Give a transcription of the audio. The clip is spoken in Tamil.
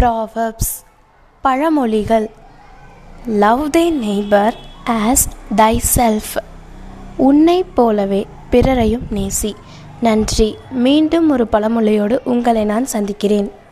ப்ராவப்ஸ் பழமொழிகள். Love thy neighbour as thyself உன்னைப் போலவே பிறரையும் நேசி. நன்றி. மீண்டும் ஒரு பழமொழியோடு உங்களை நான் சந்திக்கிறேன்.